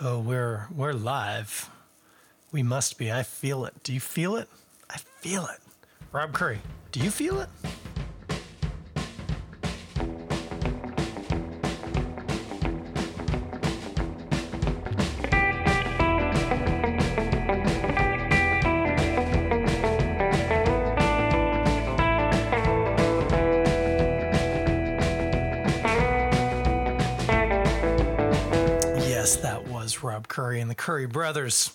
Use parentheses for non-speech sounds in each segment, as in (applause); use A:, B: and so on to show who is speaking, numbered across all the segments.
A: Oh, we're we're live. We must be. I feel it. Do you feel it? I feel it. Rob Curry, do you feel it? Brothers.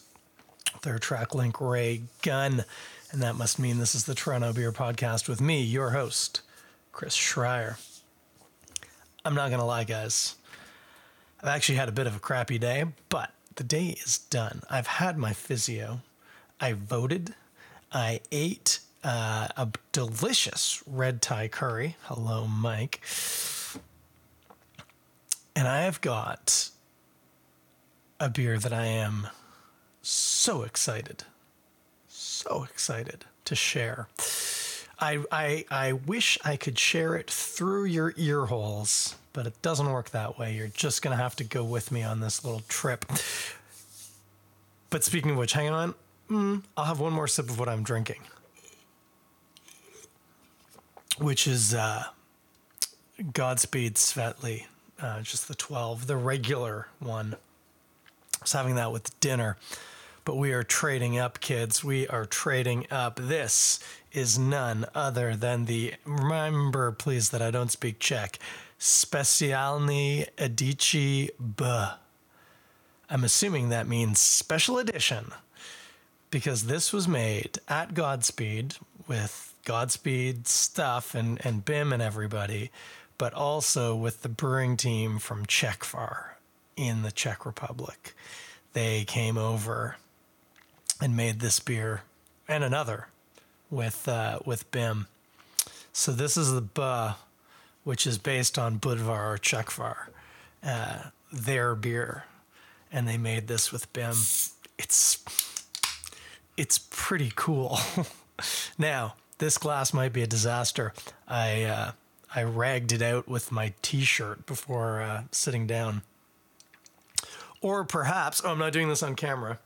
A: Their track link Ray Gun. And that must mean this is the Toronto Beer Podcast with me, your host, Chris Schreier. I'm not going to lie, guys. I've actually had a bit of a crappy day, but the day is done. I've had my physio. I voted. I ate uh, a delicious red Thai curry. Hello, Mike. And I have got a beer that I am so excited, so excited to share. I, I, I wish I could share it through your ear holes, but it doesn't work that way. You're just going to have to go with me on this little trip. But speaking of which, hang on. Mm, I'll have one more sip of what I'm drinking, which is uh, Godspeed Svetli, uh, just the 12, the regular one. Was having that with dinner. But we are trading up, kids. We are trading up. This is none other than the. Remember, please, that I don't speak Czech. Specialny Edici B. I'm assuming that means special edition because this was made at Godspeed with Godspeed stuff and, and BIM and everybody, but also with the brewing team from Czechvar in the Czech Republic. They came over and made this beer and another with uh, with BIM. So this is the BA, which is based on Budvar or Czechvar, uh, their beer, and they made this with BIM. It's it's pretty cool. (laughs) now this glass might be a disaster. I uh, I ragged it out with my T-shirt before uh, sitting down. Or perhaps, oh, I'm not doing this on camera.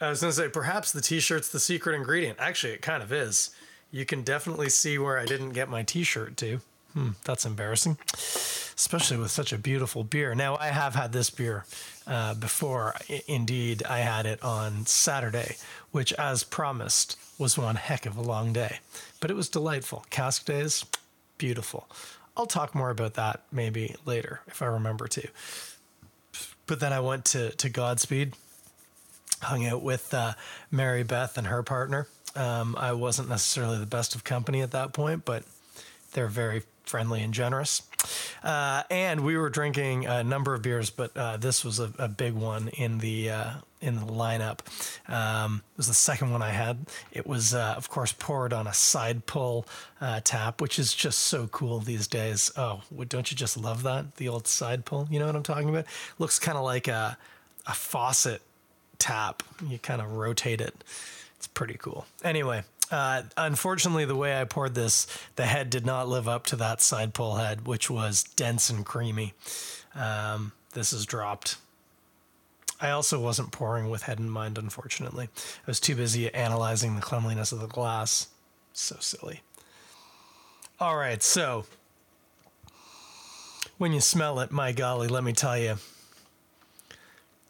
A: I was going to say, perhaps the t shirt's the secret ingredient. Actually, it kind of is. You can definitely see where I didn't get my t shirt to. Hmm, that's embarrassing, especially with such a beautiful beer. Now, I have had this beer uh, before. Indeed, I had it on Saturday, which, as promised, was one heck of a long day. But it was delightful. Cask days, beautiful. I'll talk more about that maybe later if I remember to. But then I went to, to Godspeed, hung out with uh, Mary Beth and her partner. Um, I wasn't necessarily the best of company at that point, but they're very friendly and generous. Uh, and we were drinking a number of beers, but uh, this was a, a, big one in the uh, in the lineup. Um, it was the second one I had. It was, uh, of course, poured on a side pull uh, tap, which is just so cool these days. Oh, don't you just love that? The old side pull. You know what I'm talking about? Looks kind of like a a faucet tap. You kind of rotate it. It's pretty cool. Anyway, uh, unfortunately, the way I poured this, the head did not live up to that side pull head, which was dense and creamy. Um, this is dropped. I also wasn't pouring with head in mind, unfortunately. I was too busy analyzing the cleanliness of the glass. So silly. All right, so when you smell it, my golly, let me tell you,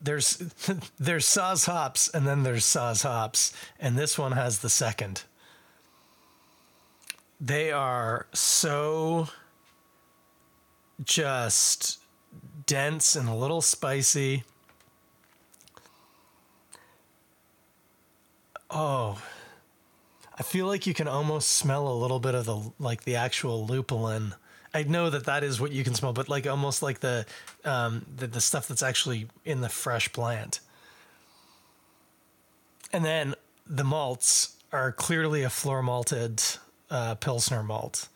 A: there's (laughs) there's Saaz hops and then there's Saaz hops, and this one has the second. They are so just dense and a little spicy. Oh, I feel like you can almost smell a little bit of the like the actual lupulin I know that that is what you can smell, but like almost like the um, the, the stuff that's actually in the fresh plant. And then the malts are clearly a floor malted uh, pilsner malt.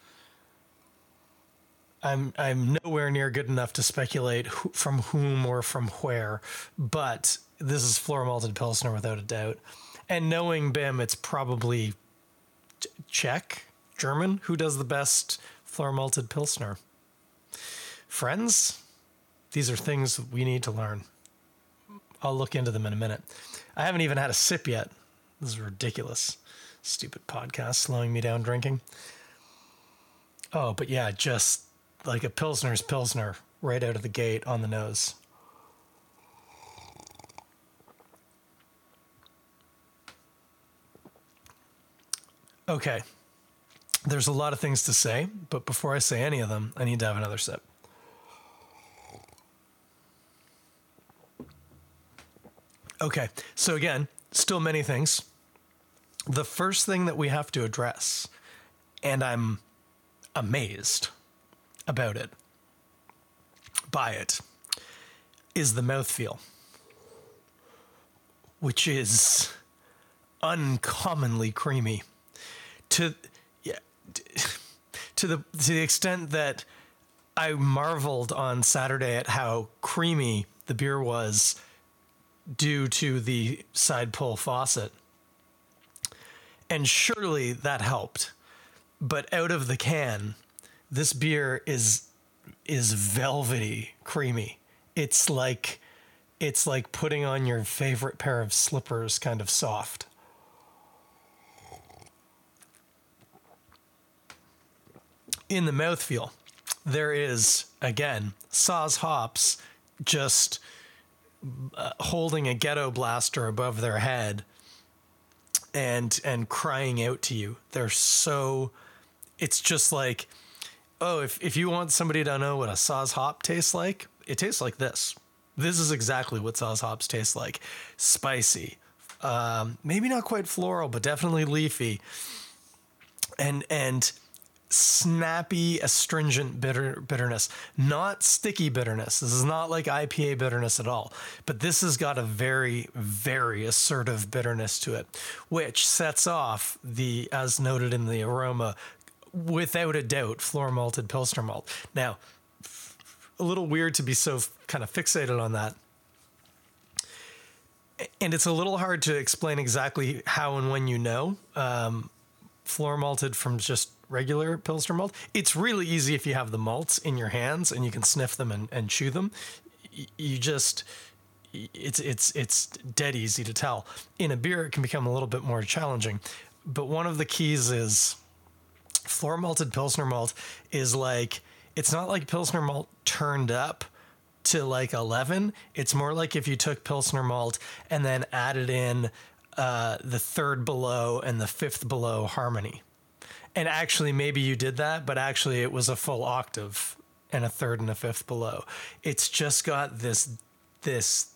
A: I'm I'm nowhere near good enough to speculate who, from whom or from where, but this is floor malted pilsner without a doubt. And knowing Bim, it's probably Czech, German. Who does the best floor malted Pilsner. Friends, these are things we need to learn. I'll look into them in a minute. I haven't even had a sip yet. This is ridiculous. Stupid podcast slowing me down drinking. Oh, but yeah, just like a Pilsner's Pilsner right out of the gate on the nose. Okay. There's a lot of things to say, but before I say any of them, I need to have another sip. Okay. So, again, still many things. The first thing that we have to address, and I'm amazed about it, by it, is the mouthfeel, which is uncommonly creamy. To yeah, to the to the extent that I marveled on Saturday at how creamy the beer was due to the side pull faucet. And surely that helped. But out of the can, this beer is is velvety creamy. It's like it's like putting on your favorite pair of slippers kind of soft. In the mouthfeel, there is again Saaz hops just uh, holding a ghetto blaster above their head and and crying out to you. They're so it's just like oh, if if you want somebody to know what a Saaz hop tastes like, it tastes like this. This is exactly what Saaz hops taste like. Spicy. Um, maybe not quite floral, but definitely leafy. And and snappy, astringent bitter bitterness, not sticky bitterness. This is not like IPA bitterness at all, but this has got a very, very assertive bitterness to it, which sets off the, as noted in the aroma, without a doubt, floor malted Pilsner malt. Now, a little weird to be so kind of fixated on that. And it's a little hard to explain exactly how and when you know um, floor malted from just regular Pilsner malt. It's really easy if you have the malts in your hands and you can sniff them and, and chew them. You just it's it's it's dead easy to tell. In a beer, it can become a little bit more challenging. But one of the keys is floor malted Pilsner malt is like it's not like Pilsner malt turned up to like 11. It's more like if you took Pilsner malt and then added in uh, the third below and the fifth below harmony and actually maybe you did that but actually it was a full octave and a third and a fifth below it's just got this this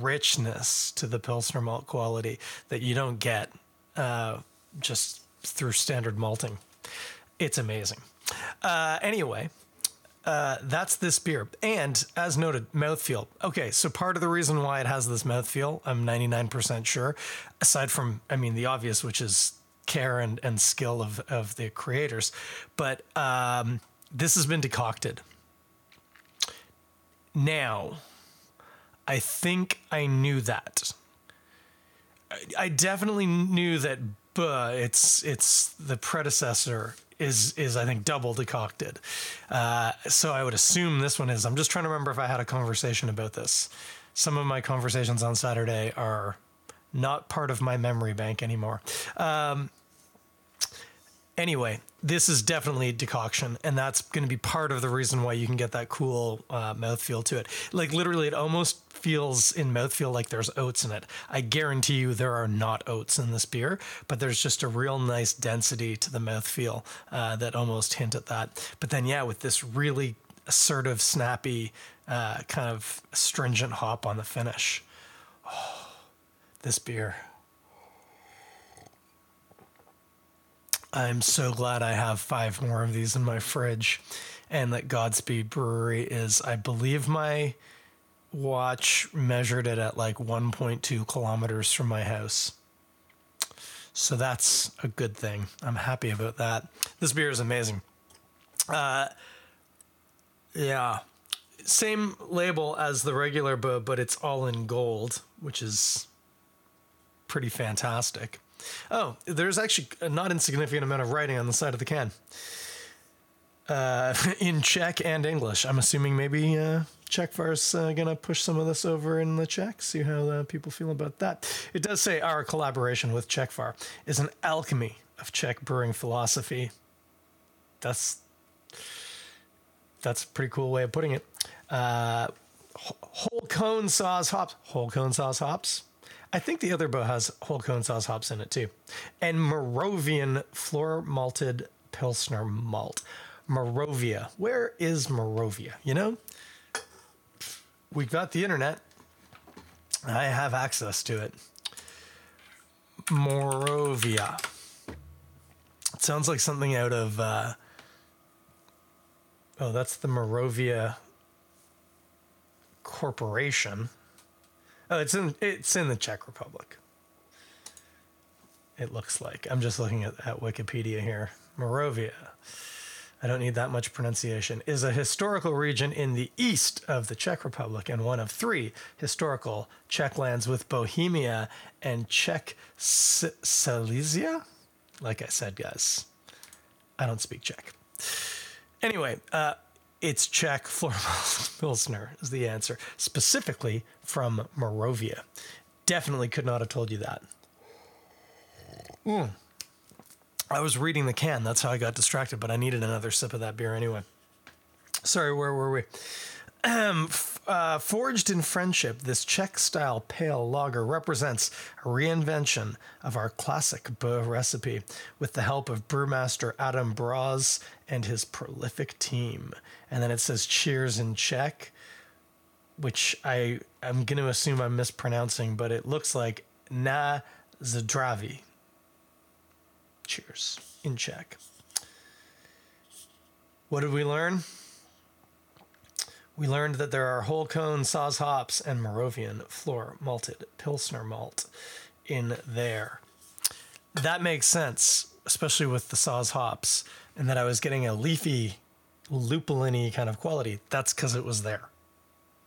A: richness to the pilsner malt quality that you don't get uh, just through standard malting it's amazing uh, anyway uh, that's this beer. And as noted, mouthfeel. Okay, so part of the reason why it has this mouthfeel, I'm 99% sure, aside from, I mean, the obvious, which is care and, and skill of, of the creators. But um, this has been decocted. Now, I think I knew that. I, definitely knew that buh, it's it's the predecessor is is I think double decocted. Uh, so I would assume this one is. I'm just trying to remember if I had a conversation about this. Some of my conversations on Saturday are not part of my memory bank anymore. Um, anyway, this is definitely a decoction, and that's going to be part of the reason why you can get that cool uh, mouthfeel to it. Like literally, it almost feels in mouthfeel like there's oats in it. I guarantee you there are not oats in this beer, but there's just a real nice density to the mouthfeel uh, that almost hint at that. But then, yeah, with this really assertive, snappy, uh, kind of stringent hop on the finish. Oh, this beer. I'm so glad I have five more of these in my fridge and that Godspeed Brewery is, I believe my watch measured it at like 1.2 kilometers from my house. So that's a good thing. I'm happy about that. This beer is amazing. Uh, yeah. Same label as the regular, but, but it's all in gold, which is pretty fantastic. Oh, there's actually a not insignificant amount of writing on the side of the can. Uh, (laughs) in Czech and English. I'm assuming maybe uh, Czechvar's uh, gonna push some of this over in the Czech, See how uh, people feel about that. It does say our collaboration with Czechvar is an alchemy of Czech brewing philosophy. That's that's a pretty cool way of putting it. Uh, whole cone Saaz hops. Whole cone Saaz hops. I think the other bow has whole cone Saaz hops in it too. And Moravian floor malted Pilsner malt. Moravia. Where is Moravia? You know? We've got the internet. I have access to it. Moravia. It sounds like something out of. Uh, oh, that's the Moravia Corporation. Oh, it's in it's in the Czech Republic. It looks like. I'm just looking at, at Wikipedia here. Moravia. I don't need that much pronunciation, is a historical region in the east of the Czech Republic and one of three historical Czech lands with Bohemia and Czech Silesia. Like I said, guys, I don't speak Czech. Anyway, uh, it's Czech (laughs) Flormal Pilsner is the answer, specifically from Moravia. Definitely could not have told you that. Mm. I was reading the can. That's how I got distracted, but I needed another sip of that beer anyway. Sorry, where were we? (clears throat) Um, uh, forged in friendship, this Czech style pale lager represents a reinvention of our classic beer recipe with the help of brewmaster Adam Brát and his prolific team. And then it says cheers in Czech, which I, I'm going to assume I'm mispronouncing, but it looks like na zdraví. Cheers in Czech. What did we learn? We learned that there are whole cone Saaz hops and Moravian floor malted Pilsner malt in there. That makes sense, especially with the Saaz hops, and that I was getting a leafy, lupulin kind of quality. That's because it was there,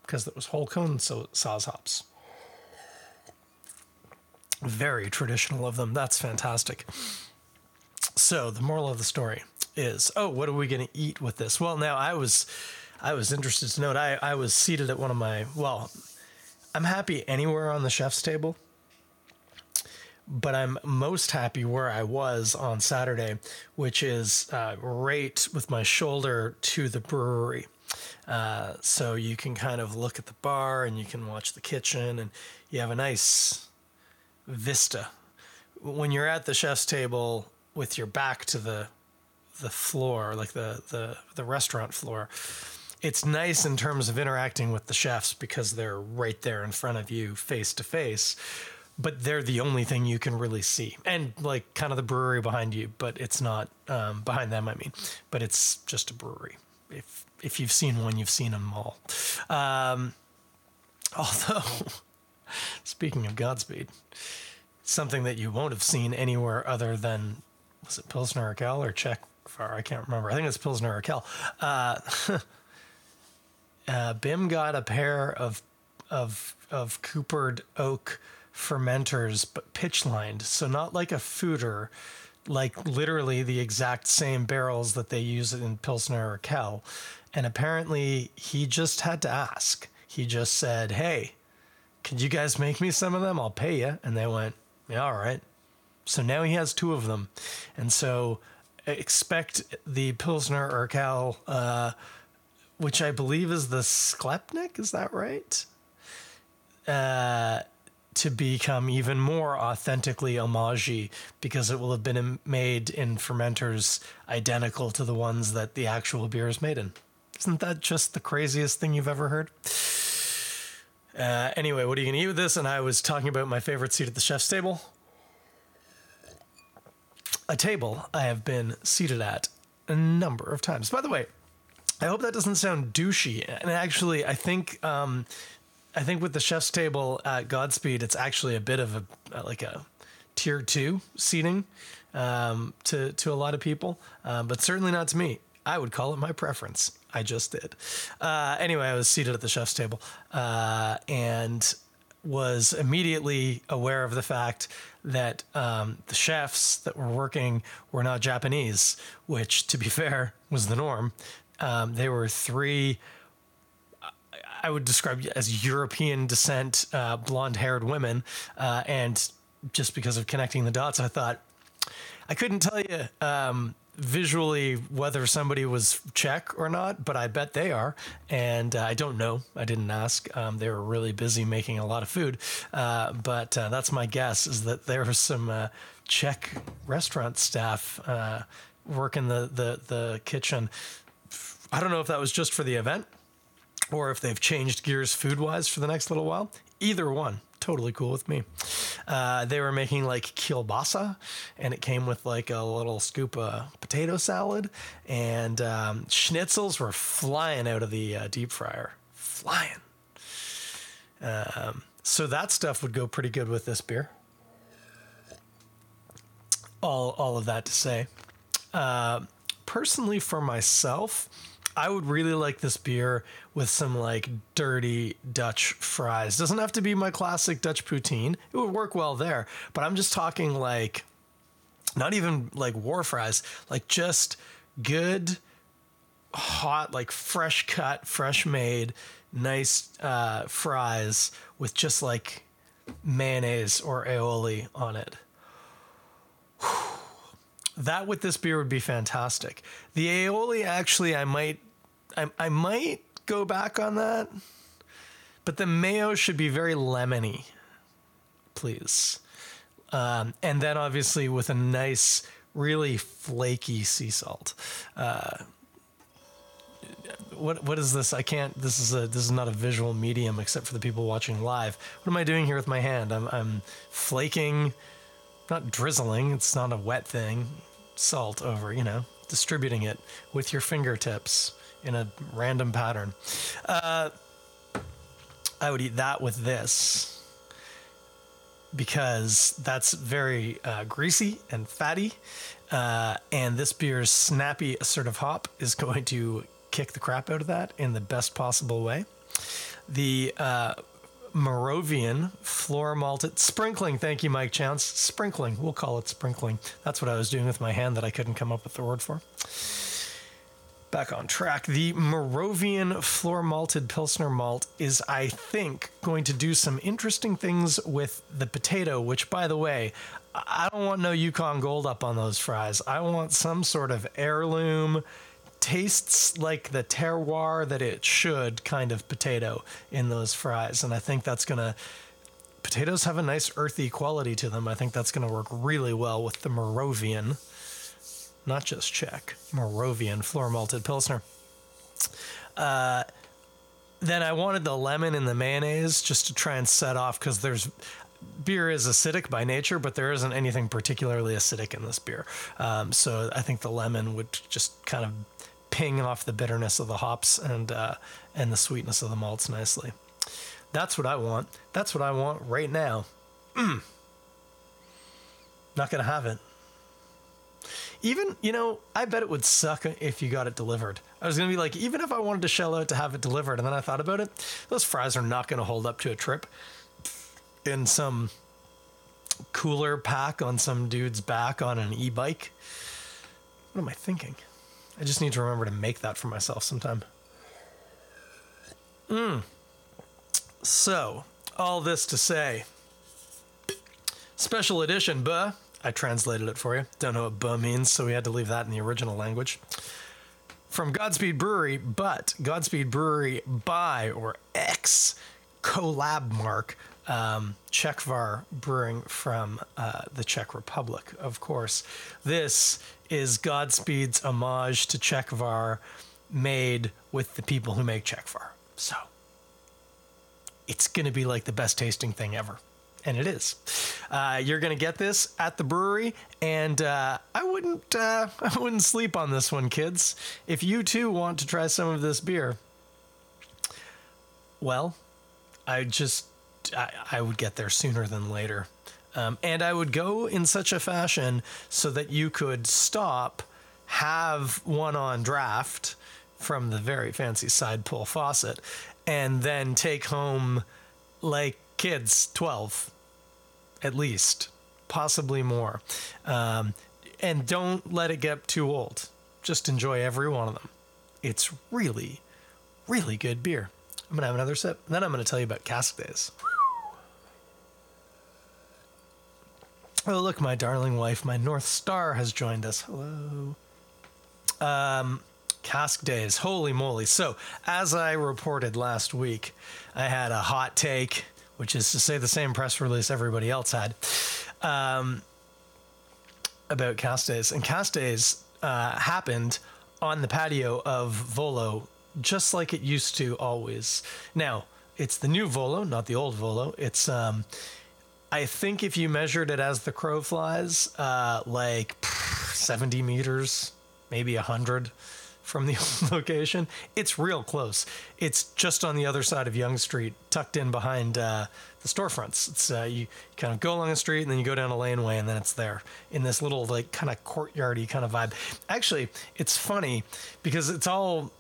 A: because it was whole cone so- Saaz hops. Very traditional of them. That's fantastic. So, the moral of the story is oh, what are we going to eat with this? Well, now I was I was interested to note I, I was seated at one of my, well, I'm happy anywhere on the chef's table, but I'm most happy where I was on Saturday, which is uh, right with my shoulder to the brewery. Uh, so you can kind of look at the bar and you can watch the kitchen and you have a nice vista. When you're at the chef's table with your back to the the floor, like the the, the restaurant floor, it's nice in terms of interacting with the chefs because they're right there in front of you face to face but they're the only thing you can really see. And like kind of the brewery behind you but it's not um, behind them i mean but it's just a brewery. If if you've seen one you've seen them all. Um, (laughs) although speaking of godspeed something that you won't have seen anywhere other than was it pilsner urquell or czech? Far i can't remember. I think it's pilsner urquell uh, (laughs) uh, Bim got a pair of of of coopered oak fermenters, but pitch lined, so not like a foeder, like literally the exact same barrels that they use in Pilsner Urquell. And apparently, he just had to ask. He just said, "Hey, could you guys make me some of them? I'll pay you." And they went, "Yeah, all right." So now he has two of them, and so expect the Pilsner Urquell. Uh, which I believe is the Sklepnik, is that right? Uh, to become even more authentically homagey because it will have been made in fermenters identical to the ones that the actual beer is made in. Isn't that just the craziest thing you've ever heard? Uh, anyway, what are you going to eat with this? And I was talking about my favorite seat at the chef's table. A table I have been seated at a number of times. By the way, I hope that doesn't sound douchey. And actually, I think um, I think with the chef's table at Godspeed, it's actually a bit of a like a tier two seating um, to to a lot of people, uh, but certainly not to me. I would call it my preference. I just did. Uh, anyway, I was seated at the chef's table uh, and was immediately aware of the fact that um, the chefs that were working were not Japanese, which, to be fair, was the norm. Um, they were three. I would describe as European descent, uh, blonde haired women. Uh, and just because of connecting the dots, I thought I couldn't tell you um, visually whether somebody was Czech or not, but I bet they are. And uh, I don't know. I didn't ask. Um, they were really busy making a lot of food. Uh, but uh, that's my guess is that there was some uh, Czech restaurant staff uh, working the, the, the kitchen. I don't know if that was just for the event or if they've changed gears food wise for the next little while. Either one totally cool with me. Uh, they were making like kielbasa, and it came with like a little scoop of potato salad, and um, schnitzels were flying out of the uh, deep fryer, flying. Um, so that stuff would go pretty good with this beer. All, all of that to say, uh, personally for myself, I would really like this beer with some like dirty Dutch fries. Doesn't have to be my classic Dutch poutine. It would work well there, but I'm just talking like not even like war fries, like just good hot like fresh cut, fresh made, nice uh, fries with just like mayonnaise or aioli on it. That with this beer would be fantastic. The aioli, actually, I might, I, I might go back on that, but the mayo should be very lemony, please. Um, and then obviously with a nice, really flaky sea salt. Uh, what what is this? I can't. This is a this is not a visual medium except for the people watching live. What am I doing here with my hand? I'm I'm flaking not drizzling, it's not a wet thing, salt over, you know, distributing it with your fingertips in a random pattern. Uh, I would eat that with this because that's very uh, greasy and fatty. Uh, and this beer's snappy, assertive hop is going to kick the crap out of that in the best possible way. The uh, Moravian floor malted sprinkling. Thank you, Mike Chance. Sprinkling. We'll call it sprinkling. That's what I was doing with my hand that I couldn't come up with the word for. Back on track. The Moravian floor malted Pilsner malt is, I think, going to do some interesting things with the potato, which, by the way, I don't want no Yukon Gold up on those fries. I want some sort of heirloom tastes like the terroir that it should kind of potato in those fries. And I think that's going to, potatoes have a nice earthy quality to them. I think that's going to work really well with the Moravian, not just Czech, Moravian floor malted Pilsner. Uh, then I wanted the lemon and the mayonnaise just to try and set off because there's beer is acidic by nature, but there isn't anything particularly acidic in this beer. Um, so I think the lemon would just kind of ping off the bitterness of the hops and uh, and the sweetness of the malts nicely. That's what I want. That's what I want right now. Mm. Not gonna have it. Even you know, I bet it would suck if you got it delivered. I was gonna be like, even if I wanted to shell out to have it delivered, and then I thought about it, those fries are not gonna hold up to a trip in some cooler pack on some dude's back on an e-bike. What am I thinking? I just need to remember to make that for myself sometime. Mm. So, all this to say, special edition, buh. I translated it for you. Don't know what buh means, so we had to leave that in the original language. From Godspeed Brewery, but Godspeed Brewery by or X collab mark um, Czechvar Brewing from uh, the Czech Republic, of course. This is Godspeed's homage to Czechvar made with the people who make Czechvar. So it's going to be like the best tasting thing ever. And it is. Uh, you're going to get this at the brewery, and uh, I wouldn't uh, (laughs) I wouldn't sleep on this one, kids. If you too want to try some of this beer, well, I just I, I would get there sooner than later. Um, and I would go in such a fashion so that you could stop, have one on draft from the very fancy side pull faucet, and then take home like kids, 12 at least, possibly more. Um, and don't let it get too old. Just enjoy every one of them. It's really, really good beer. I'm gonna have another sip. And then I'm gonna tell you about cask days. Oh, look, my darling wife, my North Star, has joined us. Hello. Um, cask days. Holy moly. So, as I reported last week, I had a hot take, which is to say the same press release everybody else had, um, about cask days. And cask days uh, happened on the patio of Volo, just like it used to always. Now, it's the new Volo, not the old Volo. It's. Um, I think if you measured it as the crow flies, uh, like 70 meters, maybe 100 from the (laughs) location, it's real close. It's just on the other side of Yonge Street, tucked in behind uh, the storefronts. It's uh, you kind of go along the street and then you go down a laneway and then it's there in this little like kind of courtyardy kind of vibe. Actually, it's funny because it's all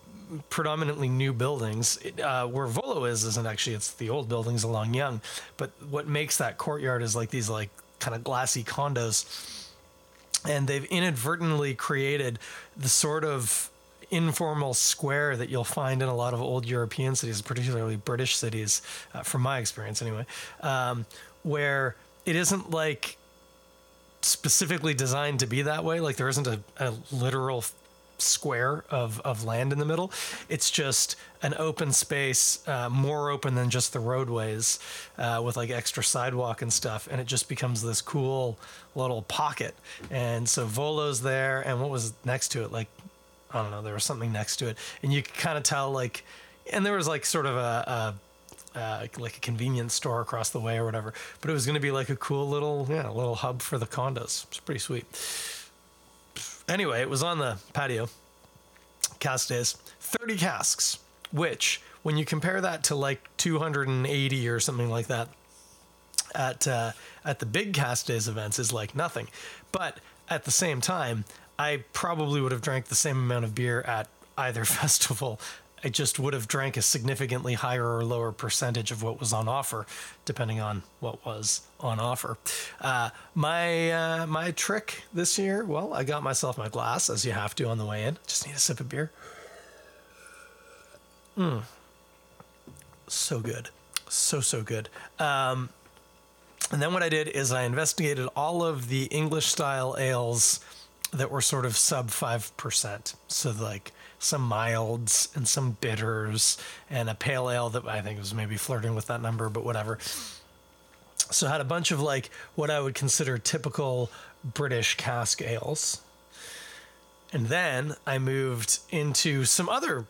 A: predominantly new buildings. Uh, where Volo is isn't actually it's the old buildings along Yonge, but what makes that courtyard is like these like kind of glassy condos, and they've inadvertently created the sort of informal square that you'll find in a lot of old European cities, particularly British cities, uh, from my experience anyway, um, where it isn't like specifically designed to be that way. Like there isn't a, a literal square of, of land in the middle. It's just an open space, uh, more open than just the roadways, uh, with like extra sidewalk and stuff. And it just becomes this cool little pocket. And so Volo's there, and what was next to it? Like, I don't know, there was something next to it. And you could kind of tell, like, and there was like sort of a, a uh, like a convenience store across the way or whatever. But it was going to be like a cool little, yeah, little hub for the condos. It's pretty sweet. Anyway, it was on the patio. Cask days, 30 casks, which, when you compare that to like 280 or something like that at uh, at the big cask days events, is like nothing. But at the same time, I probably would have drank the same amount of beer at either (laughs) festival I just would have drank a significantly higher or lower percentage of what was on offer, depending on what was on offer. Uh, my uh, my trick this year, well, I got myself my glass, as you have to on the way in. Just need a sip of beer. Mm. So good, so so good. Um, and then what I did is I investigated all of the English style ales that were sort of sub five percent. So like some milds and some bitters and a pale ale that I think was maybe flirting with that number, but whatever. So had a bunch of like what I would consider typical British cask ales. And then I moved into some other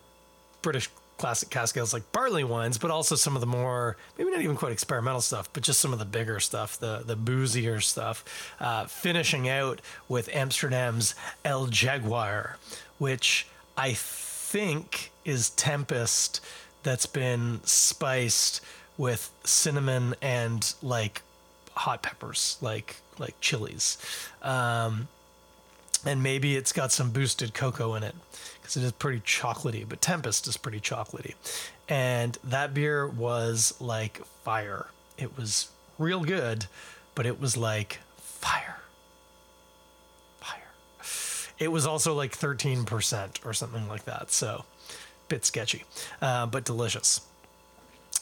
A: British classic cask ales like barley wines, but also some of the more maybe not even quite experimental stuff, but just some of the bigger stuff, the the boozier stuff. Uh, finishing out with Amsterdam's El Jaguar, which I think is Tempest that's been spiced with cinnamon and like hot peppers, like like chilies. Um, and maybe it's got some boosted cocoa in it because it is pretty chocolatey, but Tempest is pretty chocolatey. And that beer was like fire. It was real good, but it was like fire it was also like 13% or something like that. So, bit sketchy, uh, but delicious.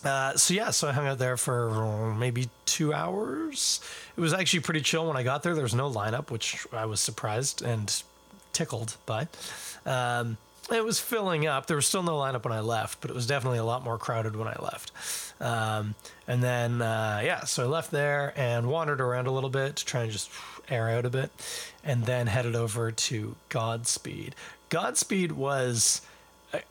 A: Uh, so yeah, so I hung out there for maybe two hours. It was actually pretty chill when I got there. There was no lineup, which I was surprised and tickled by. Um, it was filling up. There was still no lineup when I left, but it was definitely a lot more crowded when I left. Um, and then, uh, yeah, so I left there and wandered around a little bit to try and just air out a bit, and then headed over to Godspeed. Godspeed was,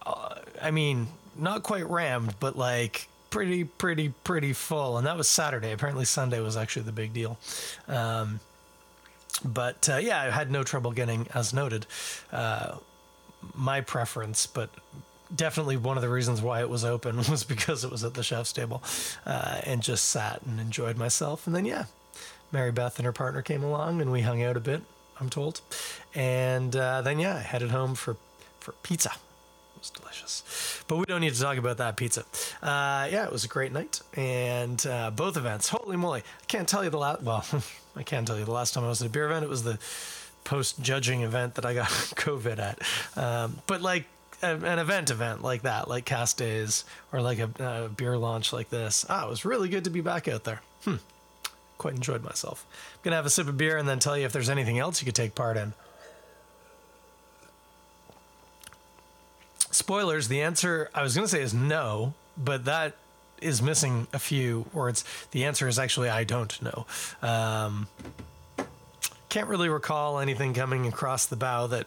A: uh, I mean, not quite rammed, but like pretty, pretty, pretty full. And that was Saturday. Apparently, Sunday was actually the big deal. Um, but uh, yeah, I had no trouble getting, as noted, uh, my preference, but definitely one of the reasons why it was open (laughs) was because it was at the chef's table uh, and just sat and enjoyed myself. And then, yeah, Mary Beth and her partner came along and we hung out a bit, I'm told. And uh, then, yeah, I headed home for, for pizza. It was delicious. But we don't need to talk about that pizza. Uh, yeah, it was a great night. And uh, both events, holy moly. I can't tell you the last, well, (laughs) I can't tell you the last time I was at a beer event, it was the post judging event that I got (laughs) COVID at. Um, but like, an event event like that, like cask days or like a, a beer launch like this. Ah, it was really good to be back out there. Hmm. Quite enjoyed myself. I'm gonna have a sip of beer and then tell you if there's anything else you could take part in. Spoilers. The answer I was gonna say is no, but that is missing a few words. The answer is actually I don't know. Um, can't really recall anything coming across the bow that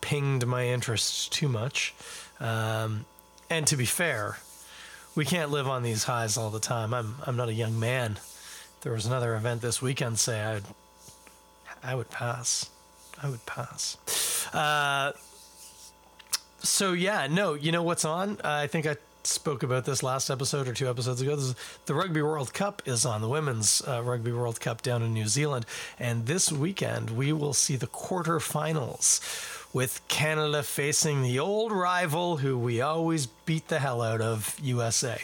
A: pinged my interest too much. Um, and to be fair, we can't live on these highs all the time. I'm I'm not a young man. There was another event this weekend, say I'd I would pass. I would pass. Uh, so yeah, no, you know what's on? Uh, I think I spoke about this last episode or two episodes ago. Is, the Rugby World Cup is on, the Women's uh, Rugby World Cup down in New Zealand. And this weekend, we will see the quarterfinals with Canada facing the old rival who we always beat the hell out of, USA.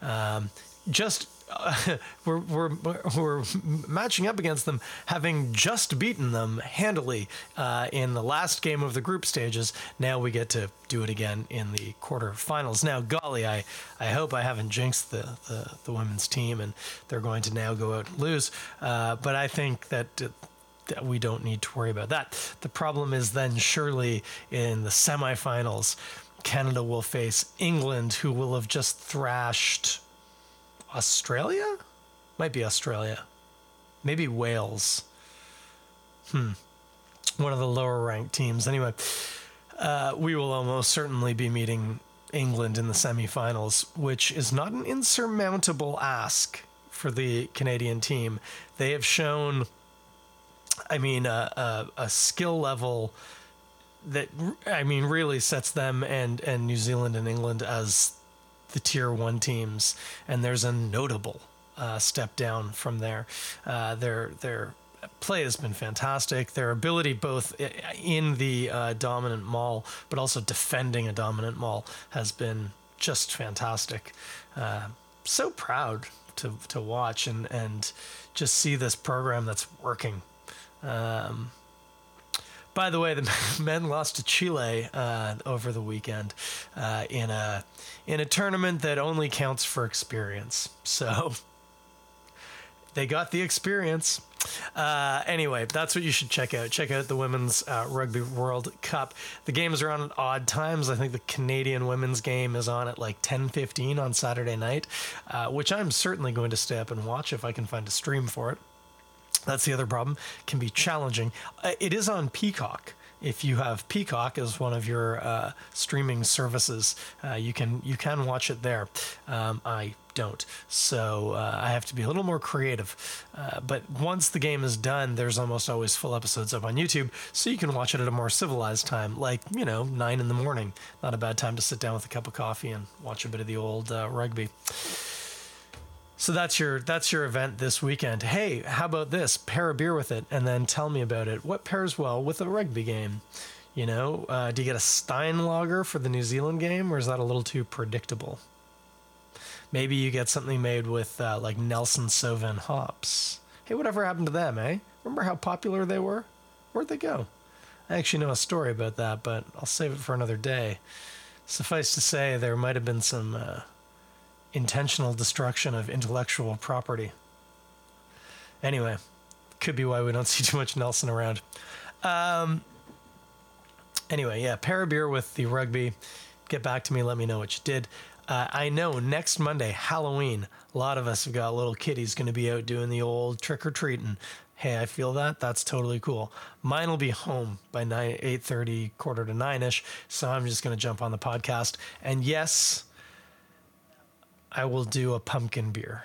A: Um, just uh, (laughs) we're, we're, we're matching up against them, having just beaten them handily uh, in the last game of the group stages. Now we get to do it again in the quarterfinals. Now, golly, I, I hope I haven't jinxed the, the, the women's team and they're going to now go out and lose. Uh, but I think that. that we don't need to worry about that. The problem is then surely in the semifinals, Canada will face England, who will have just thrashed Australia? Might be Australia. Maybe Wales. Hmm. One of the lower ranked teams. Anyway, uh, we will almost certainly be meeting England in the semifinals, which is not an insurmountable ask for the Canadian team. They have shown, I mean, a, a, a skill level that I mean really sets them and and New Zealand and England as the tier one teams, and there's a notable uh, step down from there. Uh, their their play has been fantastic. Their ability both in the uh, dominant maul, but also defending a dominant maul, has been just fantastic. Uh, so proud to to watch and and just see this program that's working. Um, by the way, the (laughs) men lost to Chile uh, over the weekend uh, in a in a tournament that only counts for experience. So (laughs) they got the experience. Uh, anyway, that's what you should check out. Check out the Women's uh, Rugby World Cup. The games are on at odd times. I think the Canadian women's game is on at like 10:15 on Saturday night, uh, which I'm certainly going to stay up and watch if I can find a stream for it. That's the other problem. Can be challenging. Uh, it is on Peacock. If you have Peacock as one of your uh, streaming services, uh, you can you can watch it there. Um, I don't, so uh, I have to be a little more creative. Uh, but once the game is done, there's almost always full episodes up on YouTube, so you can watch it at a more civilized time, like you know nine in the morning. Not a bad time to sit down with a cup of coffee and watch a bit of the old uh, rugby. So that's your that's your event this weekend. Hey, how about this? Pair a beer with it, and then tell me about it. What pairs well with a rugby game? You know, uh, do you get a Steinlager for the New Zealand game, or is that a little too predictable? Maybe you get something made with uh, like Nelson Sauvin hops. Hey, whatever happened to them, eh? Remember how popular they were? Where'd they go? I actually know a story about that, but I'll save it for another day. Suffice to say, there might have been some uh, intentional destruction of intellectual property. Anyway, could be why we don't (laughs) see too much Nelson around. Um, anyway, yeah, pair a beer with the rugby. Get back to me. Let me know what you did. Uh, I know next Monday, Halloween, a lot of us have got little kiddies going to be out doing the old trick or treating. Hey, I feel that. That's totally cool. Mine will be home by 9, 8.30, quarter to 9ish. So I'm just going to jump on the podcast. And yes, I will do a pumpkin beer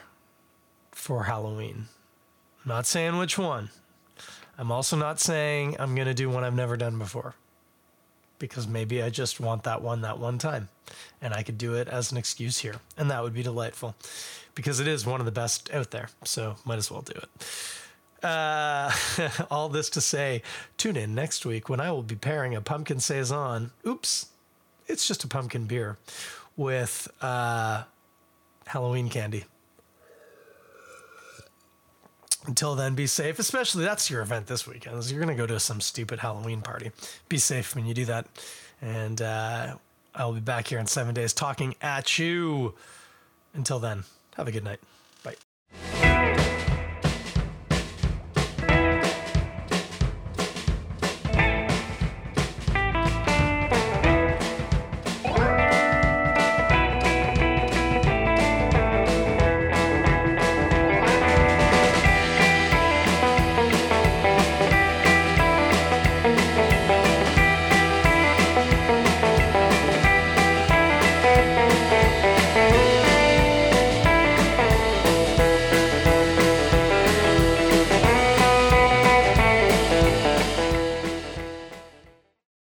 A: for Halloween. I'm not saying which one. I'm also not saying I'm going to do one I've never done before because maybe I just want that one that one time and I could do it as an excuse here. And that would be delightful because it is one of the best out there. So might as well do it. Uh, (laughs) all this to say, tune in next week when I will be pairing a pumpkin saison. Oops, it's just a pumpkin beer with uh, Halloween candy. Until then, be safe. Especially that's your event this weekend. You're going to go to some stupid Halloween party. Be safe when you do that. And uh, I will be back here in seven days talking at you. Until then, have a good night.